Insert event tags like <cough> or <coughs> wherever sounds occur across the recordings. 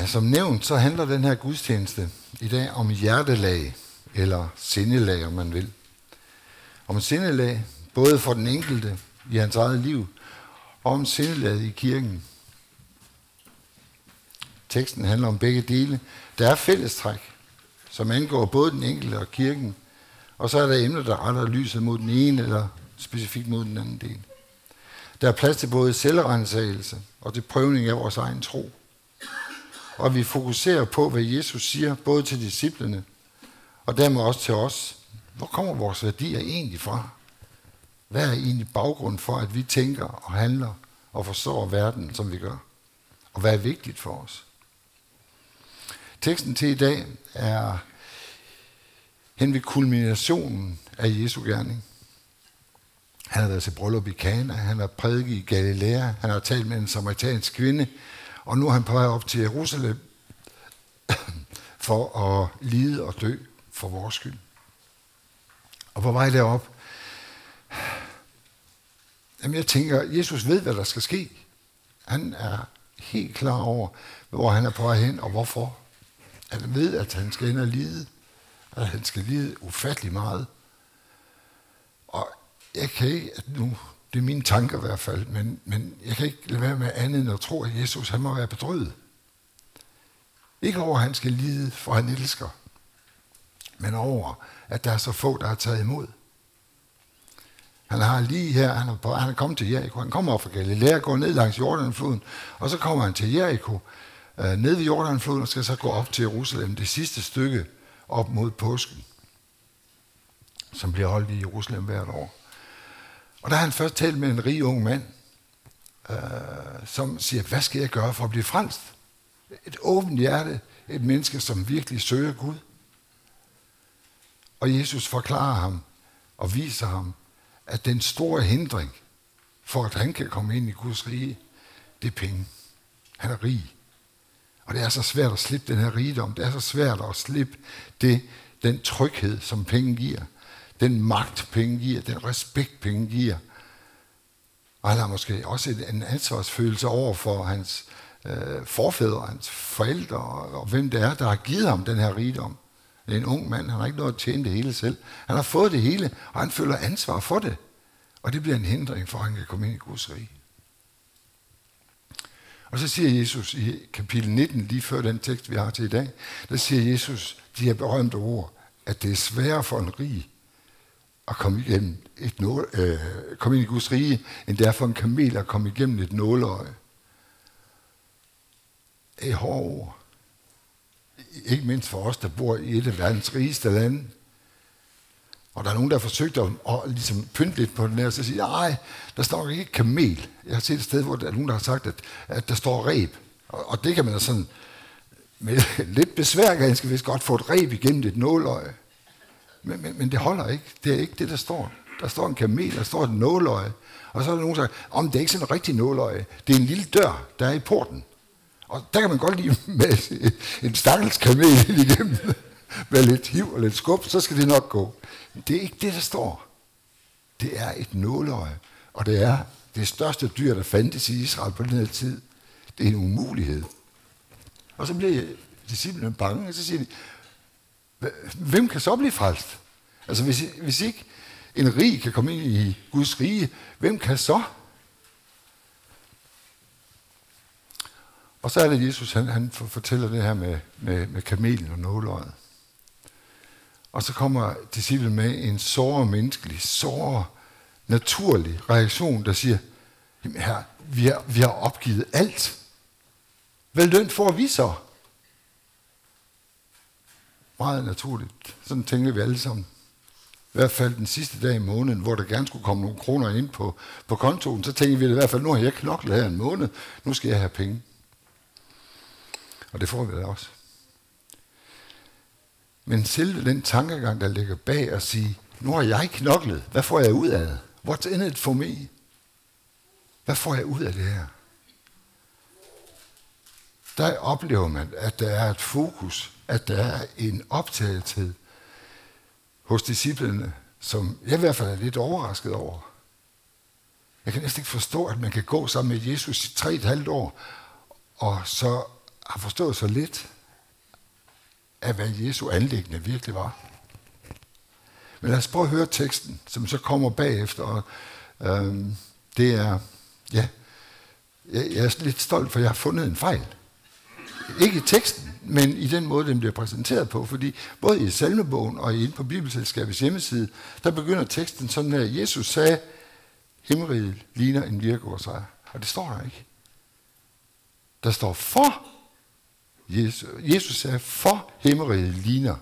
Ja, som nævnt, så handler den her gudstjeneste i dag om hjertelag, eller sindelag, om man vil. Om sindelag, både for den enkelte i hans eget liv, og om sindelaget i kirken. Teksten handler om begge dele. Der er fællestræk, som angår både den enkelte og kirken, og så er der emner, der retter lyset mod den ene, eller specifikt mod den anden del. Der er plads til både selvrensagelse og til prøvning af vores egen tro. Og vi fokuserer på, hvad Jesus siger, både til disciplene og dermed også til os. Hvor kommer vores værdier egentlig fra? Hvad er egentlig baggrund for, at vi tænker og handler og forstår verden, som vi gør? Og hvad er vigtigt for os? Teksten til i dag er hen ved kulminationen af Jesu gerning. Han har været til bryllup i Kana, han har prædiket i Galilea, han har talt med en samaritansk kvinde, og nu er han på vej op til Jerusalem <coughs> for at lide og dø for vores skyld. Og på vej derop, <sighs> jamen jeg tænker, Jesus ved, hvad der skal ske. Han er helt klar over, hvor han er på vej hen, og hvorfor. Han ved, at han skal ind og lide. At han skal lide ufattelig meget. Og jeg kan ikke, at nu, det er mine tanker i hvert fald, men, men jeg kan ikke lade være med andet end at tro, at Jesus han må være bedrøvet. Ikke over, at han skal lide, for han elsker, men over, at der er så få, der har taget imod. Han har lige her, han er, på, han er kommet til Jericho, han kommer op fra Galilea, går ned langs Jordanfloden, og så kommer han til Jericho, øh, ned ved Jordanfloden, og skal så gå op til Jerusalem, det sidste stykke op mod påsken, som bliver holdt i Jerusalem hvert år. Og der har han først talt med en rig ung mand, øh, som siger, hvad skal jeg gøre for at blive frelst? Et åbent hjerte, et menneske, som virkelig søger Gud. Og Jesus forklarer ham og viser ham, at den store hindring for, at han kan komme ind i Guds rige, det er penge. Han er rig. Og det er så svært at slippe den her rigdom. Det er så svært at slippe det, den tryghed, som penge giver. Den magt, penge giver. Den respekt, penge giver. Og han har måske også en ansvarsfølelse over for hans øh, forfædre, hans forældre, og, og hvem det er, der har givet ham den her rigdom. Det er en ung mand, han har ikke noget at tjene det hele selv. Han har fået det hele, og han føler ansvar for det. Og det bliver en hindring for, at han kan komme ind i Guds rige. Og så siger Jesus i kapitel 19, lige før den tekst, vi har til i dag, der siger Jesus de her berømte ord, at det er sværere for en rig at komme igennem et nål, øh, komme ind i Guds rige, end det er for en kamel at komme igennem et nåleøje. Det er hårde ord. Ikke mindst for os, der bor i et af verdens rigeste lande. Og der er nogen, der har forsøgt at, at ligesom pynte lidt på den her, og så siger nej, der står ikke kamel. Jeg har set et sted, hvor der er nogen, der har sagt, at, at der står reb. Og, og det kan man da sådan, med <laughs> lidt besvær ganske vist godt få et reb igennem et nåløje. Men, men, men det holder ikke. Det er ikke det, der står. Der står en kamel, der står et nåløje. Og så er der nogen, der siger, om det er ikke sådan en rigtig nåløje. Det er en lille dør, der er i porten. Og der kan man godt lige <laughs> med en stakkels kamel igennem <laughs> med lidt hiv og lidt skub, så skal det nok gå. Men det er ikke det, der står. Det er et nåløje, og det er det største dyr, der fandtes i Israel på den her tid. Det er en umulighed. Og så bliver disciplene bange, og så siger de, hvem kan så blive frelst? Altså hvis, hvis ikke en rig kan komme ind i Guds rige, hvem kan så? Og så er det Jesus, han, han fortæller det her med, med, med kamelen og nåløjet. Og så kommer disciplen med en såre menneskelig, såre naturlig reaktion, der siger, Jamen her, vi har, vi har opgivet alt. Hvad løn får vi så? Meget naturligt. Sådan tænker vi alle sammen. I hvert fald den sidste dag i måneden, hvor der gerne skulle komme nogle kroner ind på, på kontoen, så tænker vi i hvert fald, nu har jeg knoklet her en måned, nu skal jeg have penge. Og det får vi da også. Men selve den tankegang, der ligger bag at sige, nu har jeg knoklet, hvad får jeg ud af det? What's in it for me? Hvad får jeg ud af det her? Der oplever man, at der er et fokus, at der er en optagethed hos disciplene, som jeg i hvert fald er lidt overrasket over. Jeg kan næsten ikke forstå, at man kan gå sammen med Jesus i tre et halvt år, og så har forstået så lidt af, hvad Jesu anlæggende virkelig var. Men lad os prøve at høre teksten, som så kommer bagefter. Og, øhm, det er, ja, jeg, jeg er lidt stolt, for jeg har fundet en fejl. Ikke i teksten, men i den måde, den bliver præsenteret på. Fordi både i salmebogen og inde på Bibelselskabets hjemmeside, der begynder teksten sådan her. Jesus sagde, himmeriget ligner en virkeårsejr. Og det står der ikke. Der står for Jesus. Jesus sagde, for himmeriget ligner.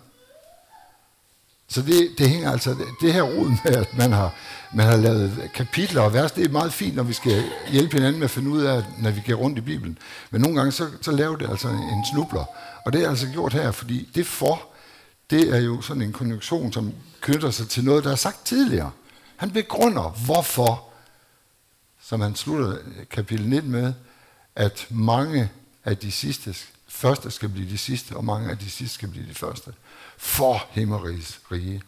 Så det, det hænger altså, det her rod med, at man har, man har lavet kapitler og vers, det er meget fint, når vi skal hjælpe hinanden med at finde ud af at navigere rundt i Bibelen. Men nogle gange, så, så laver det altså en snubler. Og det er altså gjort her, fordi det for, det er jo sådan en konjunktion, som knytter sig til noget, der er sagt tidligere. Han begrunder, hvorfor, som han slutter kapitel 19 med, at mange af de sidste, første skal blive de sidste, og mange af de sidste skal blive de første. For himmeriges rige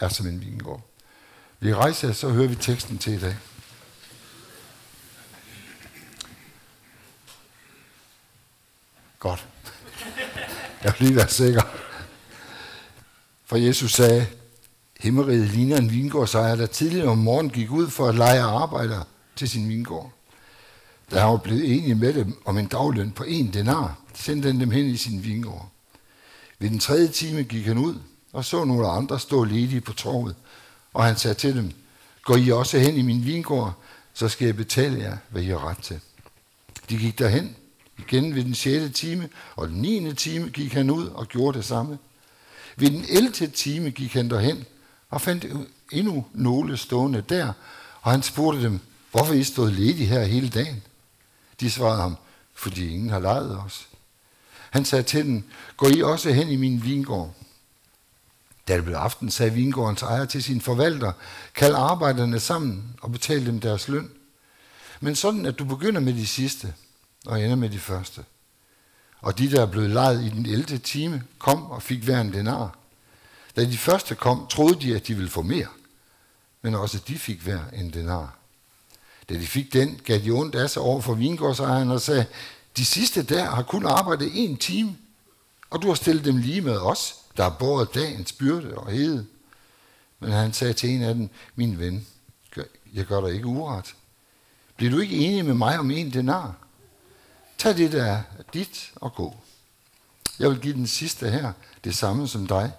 er som en vingård. Vi rejser, så hører vi teksten til i dag. Godt. Jeg vil lige være sikker. For Jesus sagde, Himmeriget ligner en vingårdsejer, der tidligere om morgenen gik ud for at lege arbejder til sin vingård. Da han var blevet enig med dem om en dagløn på en denar, sendte han dem hen i sin vingård. Ved den tredje time gik han ud og så nogle andre stå ledige på torvet, og han sagde til dem, Går I også hen i min vingård, så skal jeg betale jer, hvad I har ret til. De gik derhen igen ved den 6. time, og den 9. time gik han ud og gjorde det samme. Ved den 11. time gik han derhen og fandt endnu nogle stående der, og han spurgte dem, hvorfor I stod ledige her hele dagen? De svarede ham, fordi ingen har lejet os. Han sagde til dem, gå I også hen i min vingård. Da det blev aften, sagde vingårdens ejer til sin forvalter, kald arbejderne sammen og betal dem deres løn. Men sådan, at du begynder med de sidste og ender med de første. Og de, der er blevet lejet i den 11. time, kom og fik hver en denar. Da de første kom, troede de, at de ville få mere. Men også de fik hver en denar. Da de fik den, gav de ondt af sig over for vingårdsejeren og sagde, de sidste der har kun arbejdet en time, og du har stillet dem lige med os, der har båret dagens byrde og hede. Men han sagde til en af dem, min ven, jeg gør dig ikke uret. Bliver du ikke enig med mig om en denar? Tag det, der er dit, og gå. Jeg vil give den sidste her det samme som dig.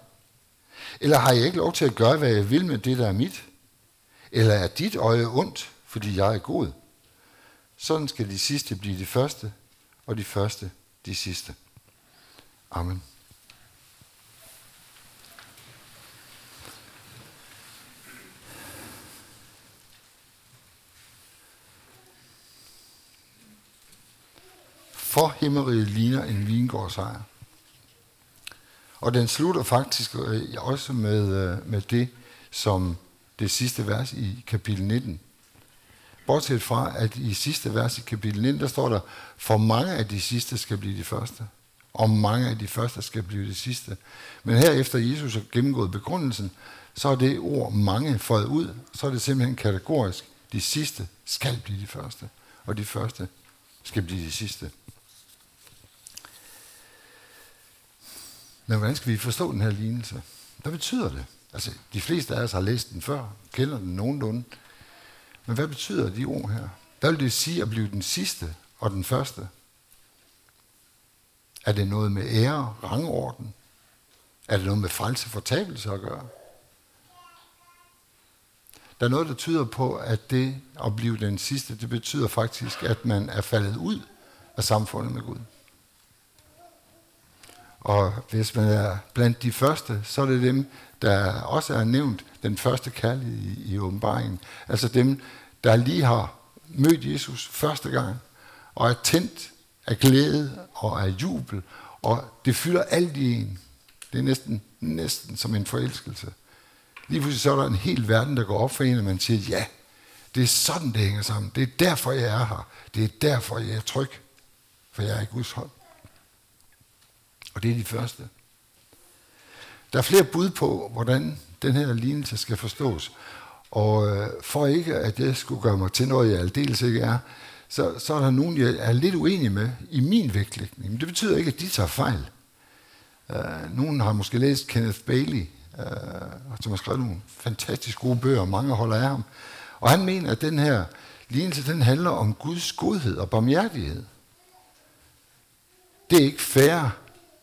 Eller har jeg ikke lov til at gøre, hvad jeg vil med det, der er mit? Eller er dit øje ondt, fordi jeg er god? Sådan skal de sidste blive de første, og de første de sidste. Amen. For himmeriget ligner en vingårdsejr. Og den slutter faktisk øh, også med, øh, med det, som det sidste vers i kapitel 19 Bortset fra, at i sidste vers i kapitel 9, der står der, for mange af de sidste skal blive de første, og mange af de første skal blive de sidste. Men her efter Jesus har gennemgået begrundelsen, så er det ord mange fået ud, så er det simpelthen kategorisk, de sidste skal blive de første, og de første skal blive de sidste. Men hvordan skal vi forstå den her lignelse? Hvad betyder det? Altså, de fleste af os har læst den før, kender den nogenlunde. Men hvad betyder de ord her? Hvad vil det sige at blive den sidste og den første? Er det noget med ære, rangorden? Er det noget med frelse fortabelse at gøre? Der er noget, der tyder på, at det at blive den sidste, det betyder faktisk, at man er faldet ud af samfundet med Gud. Og hvis man er blandt de første, så er det dem, der også er nævnt den første kærlighed i, i åbenbaringen. Altså dem, der lige har mødt Jesus første gang, og er tændt af glæde og af jubel, og det fylder alt i en. Det er næsten, næsten som en forelskelse. Lige pludselig så er der en hel verden, der går op for en, og man siger, ja, det er sådan, det hænger sammen. Det er derfor, jeg er her. Det er derfor, jeg er tryg. For jeg er i Guds hånd. Og det er de første. Der er flere bud på, hvordan den her lignelse skal forstås. Og øh, for ikke, at jeg skulle gøre mig til noget, jeg aldeles ikke er, så, så er der nogen, jeg er lidt uenig med i min vægtlægning. Men det betyder ikke, at de tager fejl. Uh, nogen har måske læst Kenneth Bailey, uh, som har skrevet nogle fantastisk gode bøger, og mange holder af ham. Og han mener, at den her lignelse, den handler om Guds godhed og barmhjertighed. Det er ikke fair,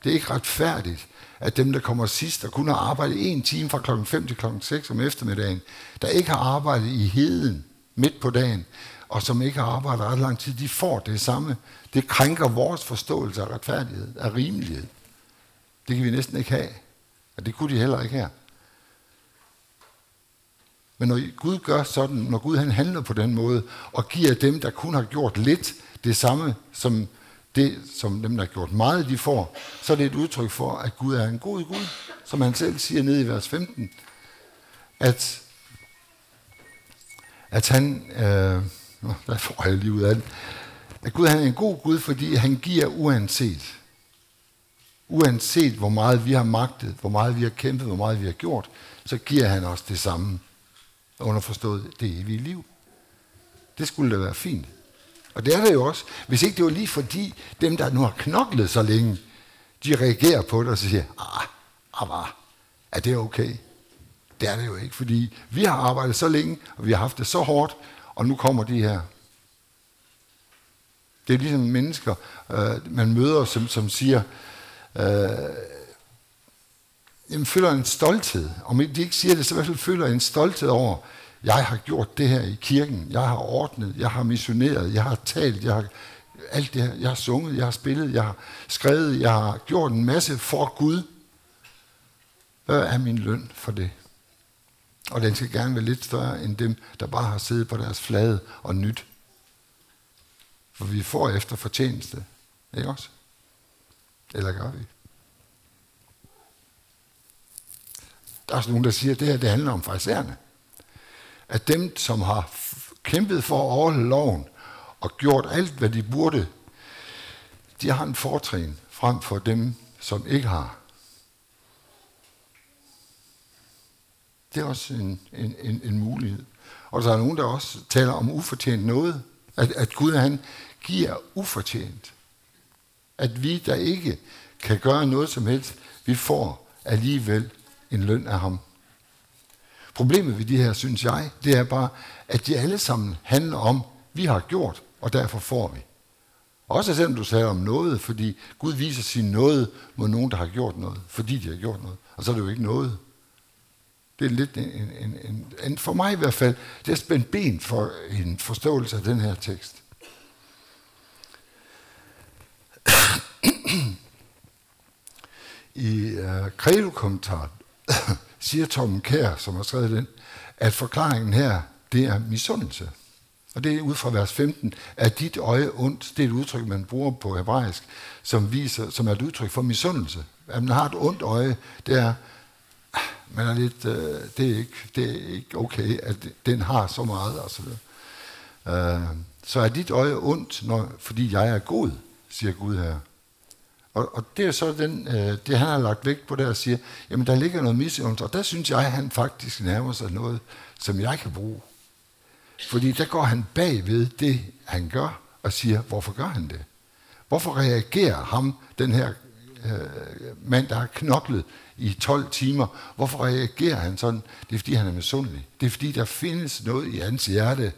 det er ikke retfærdigt, at dem, der kommer sidst og kun har arbejdet en time fra klokken 5 til klokken 6 om eftermiddagen, der ikke har arbejdet i heden midt på dagen, og som ikke har arbejdet ret lang tid, de får det samme. Det krænker vores forståelse af retfærdighed, af rimelighed. Det kan vi næsten ikke have. Og det kunne de heller ikke her. Men når Gud gør sådan, når Gud han handler på den måde, og giver dem, der kun har gjort lidt, det samme som det, som dem, der har gjort meget, de får, så er det et udtryk for, at Gud er en god Gud, som han selv siger nede i vers 15, at, at han, øh, der får jeg lige ud af det, at Gud han er en god Gud, fordi han giver uanset. Uanset hvor meget vi har magtet, hvor meget vi har kæmpet, hvor meget vi har gjort, så giver han os det samme. Underforstået det evige liv. Det skulle da være fint. Og det er det jo også. Hvis ikke det var lige fordi dem, der nu har knoklet så længe, de reagerer på det og så siger, ah, ah, er det okay? Det er det jo ikke, fordi vi har arbejdet så længe, og vi har haft det så hårdt, og nu kommer de her. Det er ligesom mennesker, øh, man møder, som, som siger, øh, jamen, føler en stolthed. Om de ikke siger det, så i hvert fald føler en stolthed over, jeg har gjort det her i kirken, jeg har ordnet, jeg har missioneret, jeg har talt, jeg har alt det her, jeg har sunget, jeg har spillet, jeg har skrevet, jeg har gjort en masse for Gud. Hvad er min løn for det? Og den skal gerne være lidt større end dem, der bare har siddet på deres flade og nyt. For vi får efter fortjeneste, ikke også? Eller gør vi? Der er også nogen, der siger, at det her det handler om fraisererne at dem, som har kæmpet for at overholde loven og gjort alt, hvad de burde, de har en fortrin frem for dem, som ikke har. Det er også en, en, en, en mulighed. Og der er nogen, der også taler om ufortjent noget. At, at Gud han giver ufortjent. At vi, der ikke kan gøre noget som helst, vi får alligevel en løn af ham. Problemet ved de her, synes jeg, det er bare, at de alle sammen handler om, vi har gjort, og derfor får vi. Også selvom du sagde om noget, fordi Gud viser sin noget mod nogen, der har gjort noget, fordi de har gjort noget. Og så er det jo ikke noget. Det er lidt en, en, en, en for mig i hvert fald, det er spændt ben for en forståelse af den her tekst. I øh, uh, credo-kommentaren, siger Tom Kær, som har skrevet den, at forklaringen her, det er misundelse. Og det er ud fra vers 15, at dit øje ondt, det er et udtryk, man bruger på hebraisk, som, viser, som er et udtryk for misundelse. At man har et ondt øje, det er, man er lidt, øh, det, er ikke, det er ikke okay, at den har så meget. Og så, øh, så er dit øje ondt, når, fordi jeg er god, siger Gud her. Og, og det er så den, øh, det, han har lagt vægt på der og siger, jamen der ligger noget misundelse, og der synes jeg, at han faktisk nærmer sig noget, som jeg kan bruge. Fordi der går han bag ved det, han gør, og siger, hvorfor gør han det? Hvorfor reagerer ham, den her øh, mand, der har knoklet i 12 timer, hvorfor reagerer han sådan? Det er, fordi han er misundelig. Det er, fordi der findes noget i hans hjerte,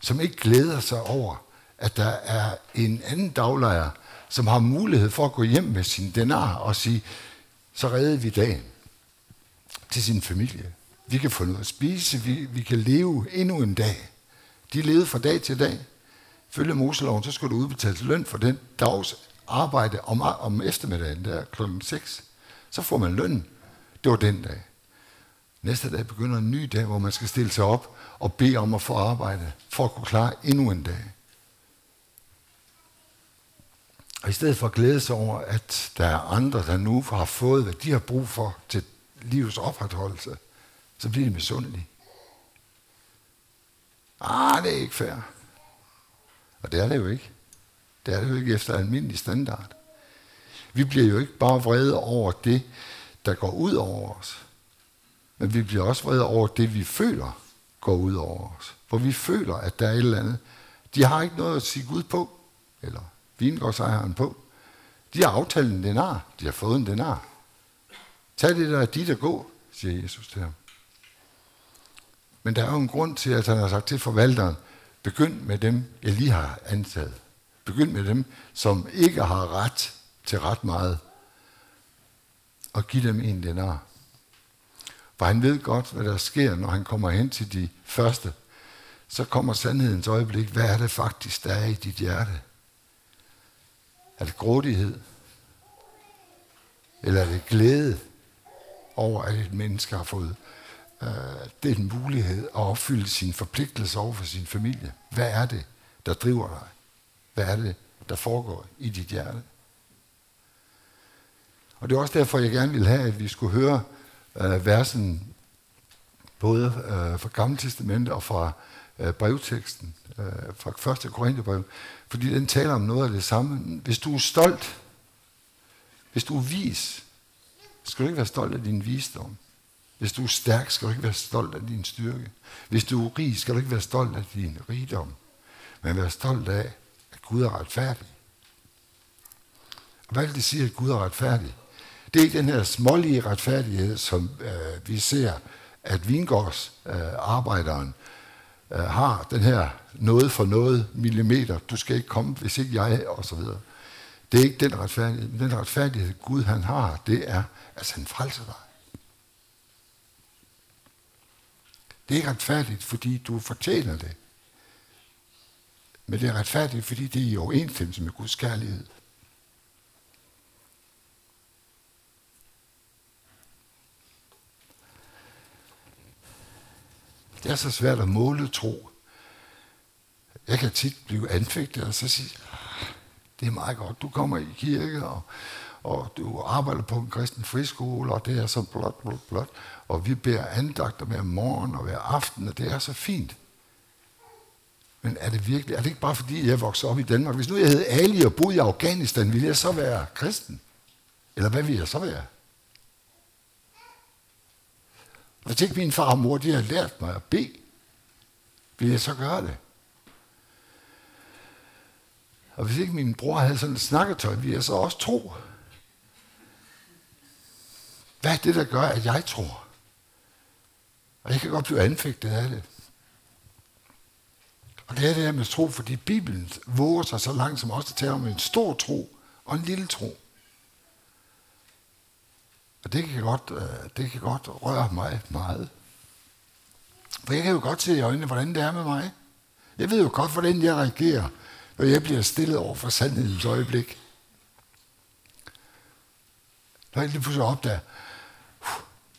som ikke glæder sig over, at der er en anden daglejer, som har mulighed for at gå hjem med sin denar og sige, så redder vi dagen til sin familie. Vi kan få noget at spise, vi, vi kan leve endnu en dag. De levede fra dag til dag. Følge Moseloven, så skulle du udbetales løn for den dags arbejde om, om eftermiddagen, der klokken 6. Så får man løn. Det var den dag. Næste dag begynder en ny dag, hvor man skal stille sig op og bede om at få arbejde, for at kunne klare endnu en dag. Og i stedet for at glæde sig over, at der er andre, der nu har fået, hvad de har brug for til livets opretholdelse, så bliver de misundelige. Ah, det er ikke fair. Og det er det jo ikke. Det er det jo ikke efter almindelig standard. Vi bliver jo ikke bare vrede over det, der går ud over os. Men vi bliver også vrede over det, vi føler går ud over os. Hvor vi føler, at der er et eller andet, De har ikke noget at sige Gud på, eller vingårdsejeren på. De har aftalt en denar. De har fået en denar. Tag det der dit og gå, siger Jesus til ham. Men der er jo en grund til, at han har sagt til forvalteren, begynd med dem, jeg lige har antaget. Begynd med dem, som ikke har ret til ret meget. Og giv dem en denar. For han ved godt, hvad der sker, når han kommer hen til de første. Så kommer sandhedens øjeblik. Hvad er det faktisk, der er i dit hjerte? Er det grådighed? Eller er det glæde over, at et menneske har fået øh, den mulighed at opfylde sin forpligtelse over for sin familie? Hvad er det, der driver dig? Hvad er det, der foregår i dit hjerte? Og det er også derfor, jeg gerne vil have, at vi skulle høre øh, versen både øh, fra Gamle Testamente og fra øh, brevteksten, øh, fra 1. Korintherbrev, fordi den taler om noget af det samme. Hvis du er stolt, hvis du er vis, skal du ikke være stolt af din visdom. Hvis du er stærk, skal du ikke være stolt af din styrke. Hvis du er rig, skal du ikke være stolt af din rigdom. Men være stolt af, at Gud er retfærdig. Og hvad vil det sige, at Gud er retfærdig? Det er ikke den her smålige retfærdighed, som øh, vi ser, at vingårdsarbejderen øh, øh, har den her noget for noget millimeter. Du skal ikke komme, hvis ikke jeg, og så videre. Det er ikke den retfærdighed. Den retfærdighed, Gud han har, det er, at han frelser dig. Det er ikke retfærdigt, fordi du fortjener det. Men det er retfærdigt, fordi det er i overensstemmelse med Guds kærlighed. Det er så svært at måle tro. Jeg kan tit blive anfægtet og så sige, ah, det er meget godt, du kommer i kirke, og, og du arbejder på en kristen friskole, og det er så blot, blot, blot, og vi beder andagter hver morgen og hver aften, og det er så fint. Men er det virkelig, er det ikke bare fordi, jeg voksede op i Danmark? Hvis nu jeg hed Ali og boede i Afghanistan, ville jeg så være kristen? Eller hvad ville jeg så være? Hvis ikke min far og mor, de havde lært mig at bede, ville jeg så gøre det? Og hvis ikke min bror havde sådan et snakketøj, ville jeg så også tro. Hvad er det, der gør, at jeg tror? Og jeg kan godt blive anfægtet af det. Og det er det her med tro, fordi Bibelen våger sig så langt som også at tale om en stor tro og en lille tro. Og det kan godt, øh, det kan godt røre mig meget. For jeg kan jo godt se i øjnene, hvordan det er med mig. Jeg ved jo godt, hvordan jeg reagerer, når jeg bliver stillet over for sandhedens øjeblik. Når jeg lige pludselig opdager, uh,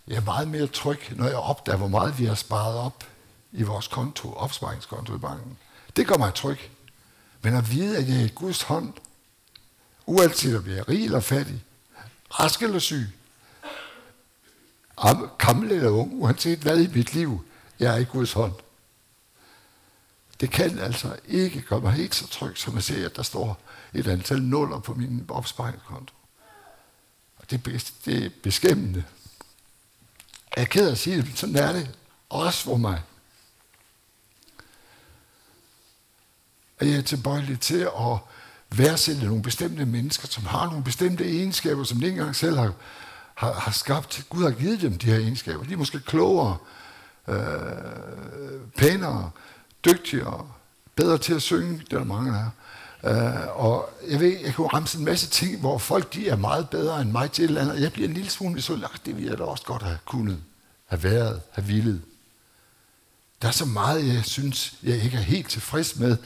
jeg er meget mere tryg, når jeg opdager, hvor meget vi har sparet op i vores konto, opsparingskonto i banken. Det gør mig tryg. Men at vide, at jeg er i Guds hånd, uanset om jeg er rig eller fattig, rask eller syg, gammel eller ung, uanset hvad i mit liv, jeg er i Guds hånd. Det kan altså ikke gøre mig helt så tryg, som at se, at der står et antal nuller på min opsparingskonto. Og det, er, det er beskæmmende. Jeg er ked af at sige det, men sådan er det også for mig. Og jeg er tilbøjelig til at værdsætte nogle bestemte mennesker, som har nogle bestemte egenskaber, som de ikke engang selv har, har, har skabt. Gud har givet dem de her egenskaber. De er måske klogere, øh, pænere, dygtigere, bedre til at synge, det er der mange af. Uh, øh, og jeg ved, jeg kunne ramse en masse ting, hvor folk de er meget bedre end mig til et eller andet. Jeg bliver en lille smule så lagt, det ville jeg da også godt have kunnet, have været, have villet. Der er så meget, jeg synes, jeg ikke er helt tilfreds med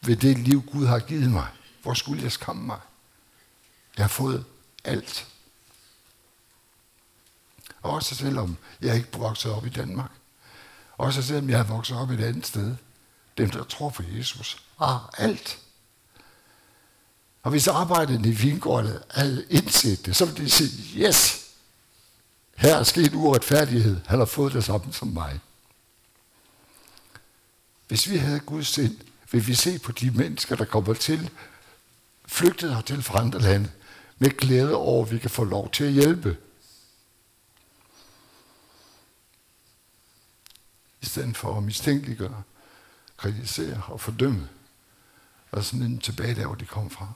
ved det liv, Gud har givet mig. Hvor skulle jeg skamme mig? Jeg har fået alt. Også selvom jeg ikke vokset op i Danmark. Også selvom jeg har vokset op et andet sted. Dem, der tror på Jesus, har alt. Og hvis arbejderne i vingården havde indset det, så ville de sige, yes, her er sket uretfærdighed. Han har fået det samme som mig. Hvis vi havde Guds sind, vil vi se på de mennesker, der kommer til, flygtet hertil fra andre lande, med glæde over, at vi kan få lov til at hjælpe. I stedet for at mistænkeliggøre, kritisere og fordømme. og sådan en tilbage der, hvor de kom fra.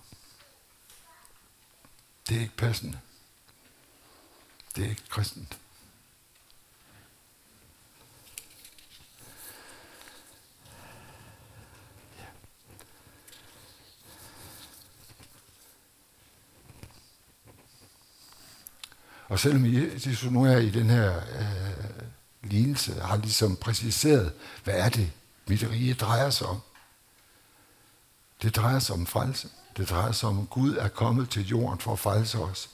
Det er ikke passende. Det er ikke kristent. Og selvom Jesus nu er i den her øh, lidelse, har ligesom præciseret, hvad er det, mit rige drejer sig om. Det drejer sig om frelse. Det drejer sig om, at Gud er kommet til jorden for at frelse os.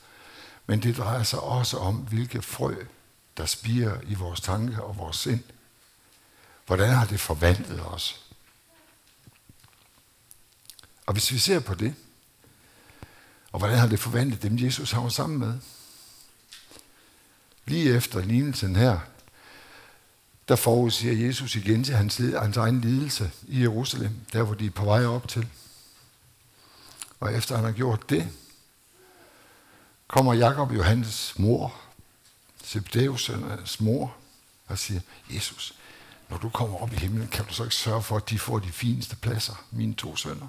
Men det drejer sig også om, hvilke frø, der spiger i vores tanke og vores sind. Hvordan har det forvandlet os? Og hvis vi ser på det, og hvordan har det forvandlet dem, Jesus har sammen med, Lige efter lignelsen her, der forudsiger Jesus igen til hans, hans egen lidelse i Jerusalem, der hvor de er på vej op til. Og efter han har gjort det, kommer Jakob Johannes mor, Zebedeus' mor, og siger, Jesus, når du kommer op i himlen, kan du så ikke sørge for, at de får de fineste pladser, mine to sønner?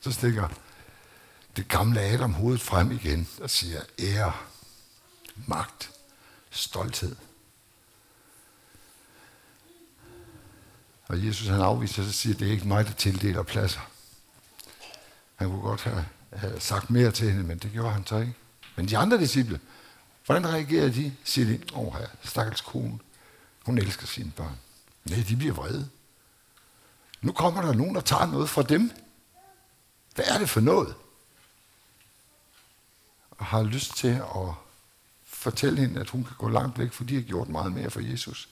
Så stikker det gamle Adam hovedet frem igen og siger ære, magt, stolthed. Og Jesus han afviser sig og siger, det er ikke mig, der tildeler pladser. Han kunne godt have, have sagt mere til hende, men det gjorde han så ikke. Men de andre disciple, hvordan reagerer de? Siger de, åh her, stakkels kone, hun elsker sine børn. Nej, de bliver vrede. Nu kommer der nogen, der tager noget fra dem. Hvad er det for noget? Og har lyst til at fortælle hende, at hun kan gå langt væk, for de har gjort meget mere for Jesus,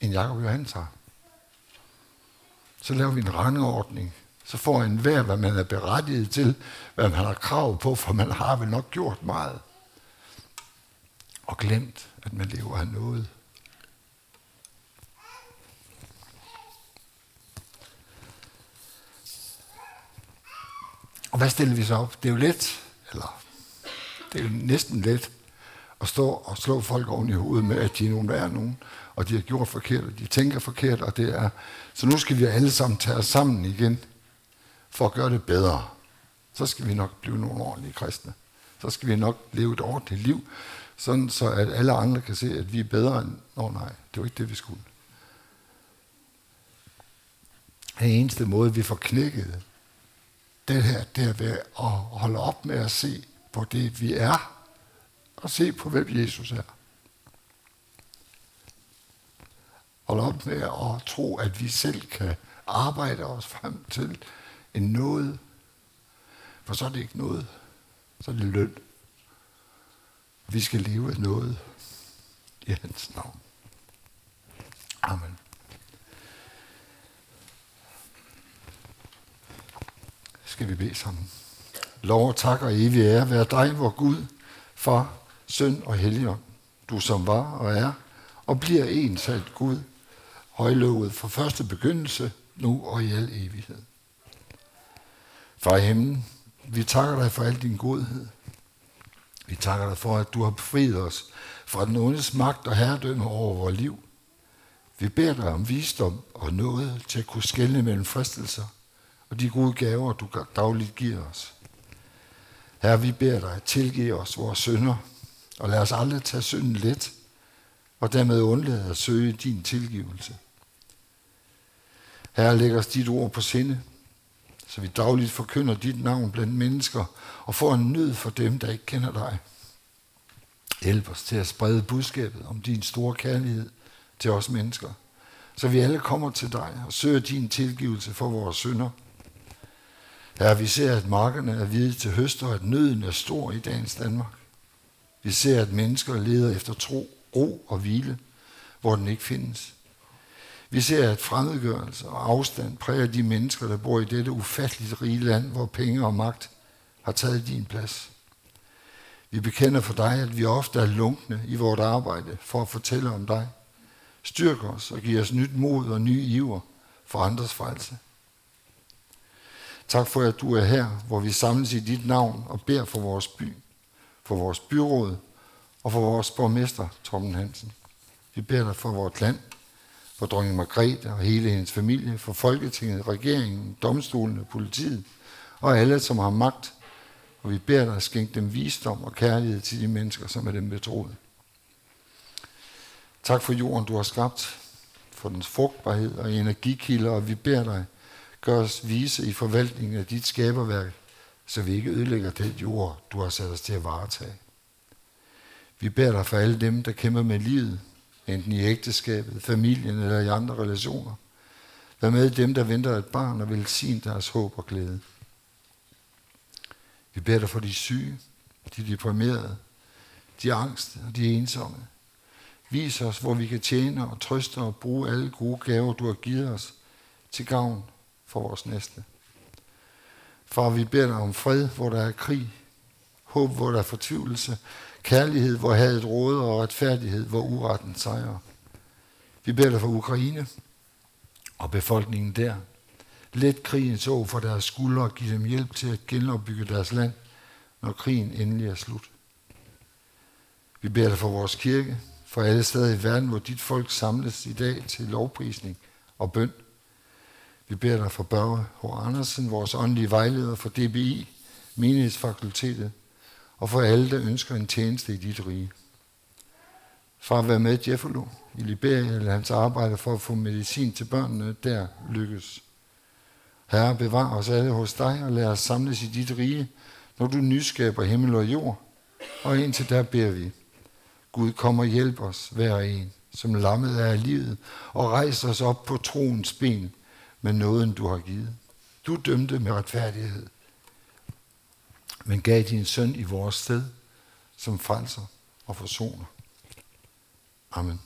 end Jakob og Johannes har. Så laver vi en rangordning. Så får en hver, hvad man er berettiget til, hvad man har krav på, for man har vel nok gjort meget. Og glemt, at man lever af noget. Og hvad stiller vi så op? Det er jo let, eller det er næsten let at stå og slå folk oven i hovedet med, at de er nogen, der er nogen, og de har gjort forkert, og de tænker forkert, og det er... Så nu skal vi alle sammen tage os sammen igen, for at gøre det bedre. Så skal vi nok blive nogle ordentlige kristne. Så skal vi nok leve et ordentligt liv, sådan så at alle andre kan se, at vi er bedre end... Nå nej, det var ikke det, vi skulle. Den eneste måde, vi får knækket det her, det er ved at holde op med at se på det, vi er, og se på, hvem Jesus er. Hold op med at tro, at vi selv kan arbejde os frem til en noget, for så er det ikke noget, så er det løn. Vi skal leve af noget i hans navn. Amen. Skal vi bede sammen? Lov og tak og evig ære være dig, vor Gud, Far, Søn og Helligånd, du som var og er, og bliver ensat Gud, højlovet fra første begyndelse, nu og i al evighed. Far i himlen, vi takker dig for al din godhed. Vi takker dig for, at du har befriet os fra den ondes magt og herredømme over vores liv. Vi beder dig om visdom og noget til at kunne skelne mellem fristelser og de gode gaver, du dagligt giver os. Herre, vi beder dig, tilgive os vores synder, og lad os aldrig tage synden let, og dermed undlade at søge din tilgivelse. Herre, læg os dit ord på sinde, så vi dagligt forkynder dit navn blandt mennesker, og får en nød for dem, der ikke kender dig. Hjælp os til at sprede budskabet om din store kærlighed til os mennesker, så vi alle kommer til dig og søger din tilgivelse for vores synder – Herre, vi ser, at markerne er hvide til høst, og at nøden er stor i dagens Danmark. Vi ser, at mennesker leder efter tro, ro og hvile, hvor den ikke findes. Vi ser, at fremmedgørelse og afstand præger de mennesker, der bor i dette ufatteligt rige land, hvor penge og magt har taget din plads. Vi bekender for dig, at vi ofte er lunkne i vores arbejde for at fortælle om dig. Styrk os og giv os nyt mod og ny iver for andres frelse. Tak for, at du er her, hvor vi samles i dit navn og beder for vores by, for vores byråd og for vores borgmester, Torben Hansen. Vi beder dig for vores land for dronning Margrethe og hele hendes familie, for Folketinget, regeringen, domstolene, politiet og alle, som har magt. Og vi beder dig at skænke dem visdom og kærlighed til de mennesker, som er dem betroet. Tak for jorden, du har skabt, for dens frugtbarhed og energikilder, og vi beder dig, gør os vise i forvaltningen af dit skaberværk, så vi ikke ødelægger den jord, du har sat os til at varetage. Vi beder dig for alle dem, der kæmper med livet, enten i ægteskabet, familien eller i andre relationer. Vær med dem, der venter et barn og velsign deres håb og glæde. Vi beder dig for de syge, de deprimerede, de angste og de ensomme. Vis os, hvor vi kan tjene og trøste og bruge alle gode gaver, du har givet os, til gavn for vores næste. Far, vi beder dig om fred, hvor der er krig, håb, hvor der er fortvivlelse, kærlighed, hvor hadet råder, og retfærdighed, hvor uretten sejrer. Vi beder dig for Ukraine og befolkningen der. Let krigens år for deres skuldre og giv dem hjælp til at genopbygge deres land, når krigen endelig er slut. Vi beder dig for vores kirke, for alle steder i verden, hvor dit folk samles i dag til lovprisning og bøn. Vi beder dig for Børge H. Andersen, vores åndelige vejleder for DBI, menighedsfakultetet, og for alle, der ønsker en tjeneste i dit rige. Far, vær med Jeffalo i Liberia, eller hans arbejde for at få medicin til børnene, der lykkes. Herre, bevar os alle hos dig, og lad os samles i dit rige, når du nyskaber himmel og jord. Og indtil der beder vi. Gud, kom og hjælp os, hver en, som lammet er af livet, og rejs os op på troens ben med nåden, du har givet. Du dømte med retfærdighed men gav din søn i vores sted som frelser og forsoner. Amen.